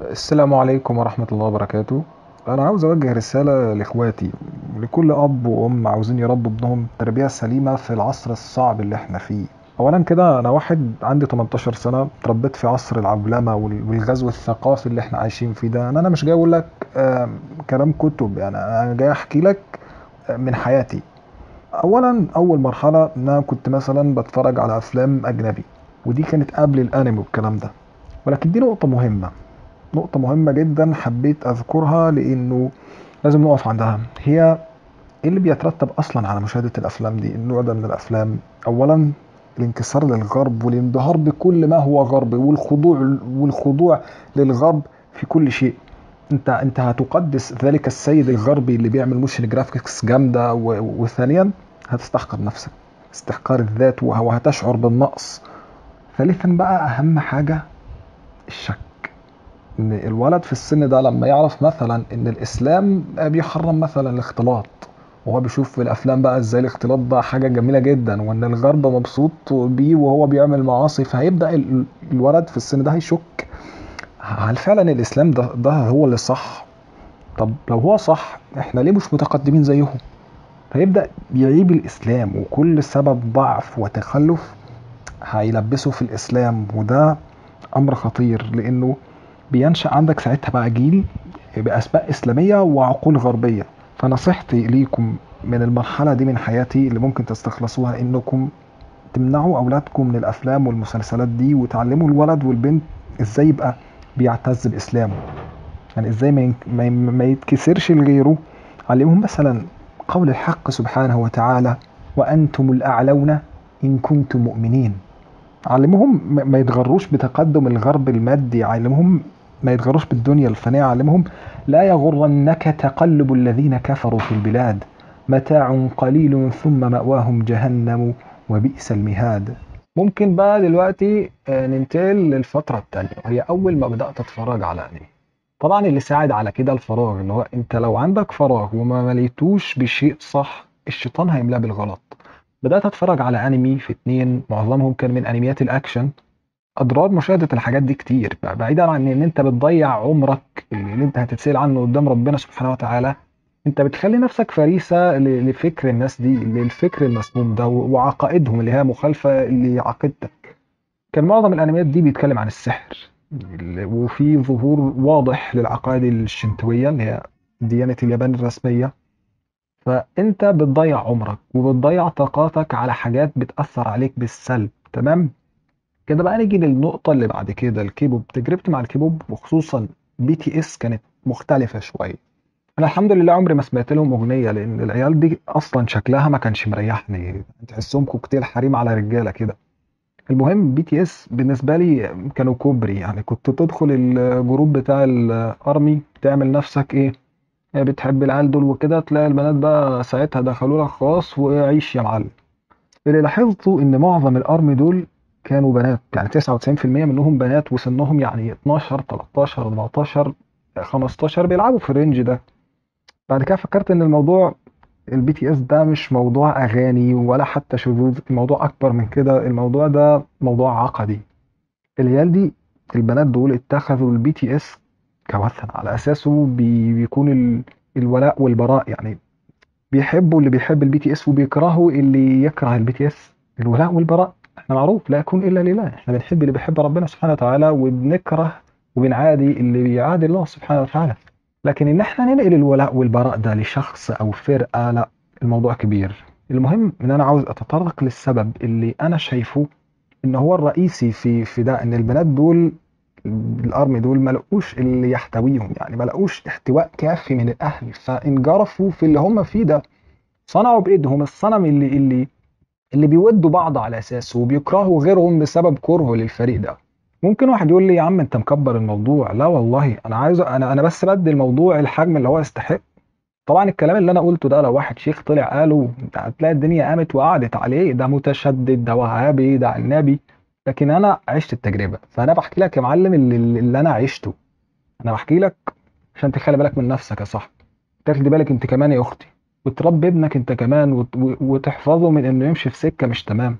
السلام عليكم ورحمة الله وبركاته. أنا عاوز أوجه رسالة لإخواتي لكل أب وأم عاوزين يربوا ابنهم التربية السليمة في العصر الصعب اللي إحنا فيه. أولا كده أنا واحد عندي 18 سنة اتربيت في عصر العولمة وال- والغزو الثقافي اللي إحنا عايشين فيه ده. أنا مش جاي أقول لك كلام كتب يعني أنا جاي أحكي لك من حياتي. أولا أول مرحلة إن أنا كنت مثلا بتفرج على أفلام أجنبي ودي كانت قبل الأنمي والكلام ده. ولكن دي نقطة مهمة. نقطة مهمة جدا حبيت أذكرها لأنه لازم نقف عندها. هي إيه اللي بيترتب أصلا على مشاهدة الأفلام دي؟ النوع ده من الأفلام. أولا الانكسار للغرب والانبهار بكل ما هو غربي والخضوع والخضوع للغرب في كل شيء. أنت أنت هتقدس ذلك السيد الغربي اللي بيعمل motion graphics جامدة وثانيا هتستحقر نفسك. استحقار الذات وه- وهتشعر بالنقص. ثالثا بقى أهم حاجة الشك. إن الولد في السن ده لما يعرف مثلا إن الإسلام بيحرم مثلا الاختلاط وهو بيشوف في الأفلام بقى إزاي الاختلاط ده حاجة جميلة جدا وإن الغرب مبسوط بيه وهو بيعمل معاصي فهيبدأ ال- الولد في السن ده هيشك. هل فعلا الإسلام ده ده هو اللي صح؟ طب لو هو صح إحنا ليه مش متقدمين زيهم؟ فيبدأ يعيب الإسلام وكل سبب ضعف وتخلف هيلبسه في الإسلام وده أمر خطير لأنه بينشأ عندك ساعتها بقى جيل بأسماء إسلامية وعقول غربية. فنصيحتي ليكم من المرحلة دي من حياتي اللي ممكن تستخلصوها إنكم تمنعوا أولادكم من الأفلام والمسلسلات دي وتعلموا الولد والبنت إزاي يبقى بيعتز بإسلامه. يعني إزاي ما ما يتكسرش لغيره. علمهم مثلا قول الحق سبحانه وتعالى وأنتم الأعلون إن كنتم مؤمنين. علمهم ما يتغروش بتقدم الغرب المادي. علمهم ما يتغروش بالدنيا الفانية علمهم لا يغرنك تقلب الذين كفروا في البلاد. متاع قليل ثم مأواهم جهنم وبئس المهاد. ممكن بقى دلوقتي آه، ننتقل للفترة التانية. وهي أول ما بدأت أتفرج على أنمي. طبعا اللي ساعد على كده الفراغ اللي هو أنت لو عندك فراغ وما مليتوش بشيء صح الشيطان هيملاه بالغلط. بدأت أتفرج على أنمي في اتنين معظمهم كان من أنميات الأكشن. أضرار مشاهدة الحاجات دي كتير بعيدا عن إن أنت بتضيع عمرك اللي أنت هتتسأل عنه قدام ربنا سبحانه وتعالى أنت بتخلي نفسك فريسة ل- لفكر الناس دي للفكر المسموم ده وعقائدهم اللي هي مخالفة لعقيدتك. كان معظم الأنميات دي بيتكلم عن السحر ال- وفي ظهور واضح للعقائد الشنتوية اللي هي ديانة اليابان الرسمية. فأنت بتضيع عمرك وبتضيع طاقاتك على حاجات بتأثر عليك بالسلب تمام؟ كده بقى نيجي للنقطة اللي بعد كده الكيبوب. تجربتي مع الكيبوب وخصوصا BTS كانت مختلفة شوية. أنا الحمد لله عمري ما سمعت لهم أغنية لأن العيال دي أصلا شكلها ما كانش مريحني. تحسهم كوكتيل حريم على رجالة كده. المهم BTS بالنسبة لي كانوا كوبري. يعني كنت تدخل ال group بتاع ال ARMY تعمل نفسك إيه؟ بتحب العيال دول وكده تلاقي البنات بقى ساعتها دخلوا لك خاص وعيش يا معلم. اللي لاحظته إن معظم ال ARMY دول كانوا بنات يعني 99% منهم بنات وسنهم يعني 12 13 14 15 بيلعبوا في ال range ده. بعد كده فكرت إن الموضوع ال BTS ده مش موضوع أغاني ولا حتى شذوذ الموضوع أكبر من كده. الموضوع ده موضوع عقدي. العيال دي البنات دول اتخذوا ال BTS كوثن على أساسه بي- بيكون ال- الولاء والبراء يعني بيحبوا اللي بيحب ال BTS وبيكرهوا اللي يكره ال BTS الولاء والبراء. إحنا معروف لا يكون إلا لله. إحنا بنحب اللي بيحب ربنا سبحانه وتعالى وبنكره وبنعادي اللي بيعادي الله سبحانه وتعالى. لكن إن إحنا ننقل الولاء والبراء ده لشخص أو فرقة لا الموضوع كبير. المهم إن أنا عاوز أتطرق للسبب اللي أنا شايفه إن هو الرئيسي في في ده إن البنات دول الارمي دول ما لقوش اللي يحتويهم. يعني ما لقوش احتواء كافي من الأهل. فانجرفوا في اللي هم فيه ده صنعوا بإيدهم الصنم اللي اللي اللي بيودوا بعض على اساسه وبيكرهوا غيرهم بسبب كرهه للفريق ده. ممكن واحد يقول لي يا عم أنت مكبر الموضوع. لا والله أنا عايز أنا أنا بس بدي الموضوع الحجم اللي هو يستحق. طبعا الكلام اللي أنا قلته ده لو واحد شيخ طلع قاله هتلاقي الدنيا قامت وقعدت عليه. ده متشدد ده وهابي ده عنابي لكن أنا عشت التجربة. فأنا بحكي لك يا معلم اللي, اللي أنا عشته. أنا بحكي لك عشان تخلي بالك من نفسك يا صاحبي. تاخدي بالك أنت كمان يا أختي. وتربي ابنك انت كمان وتحفظه من انه يمشي في سكة مش تمام.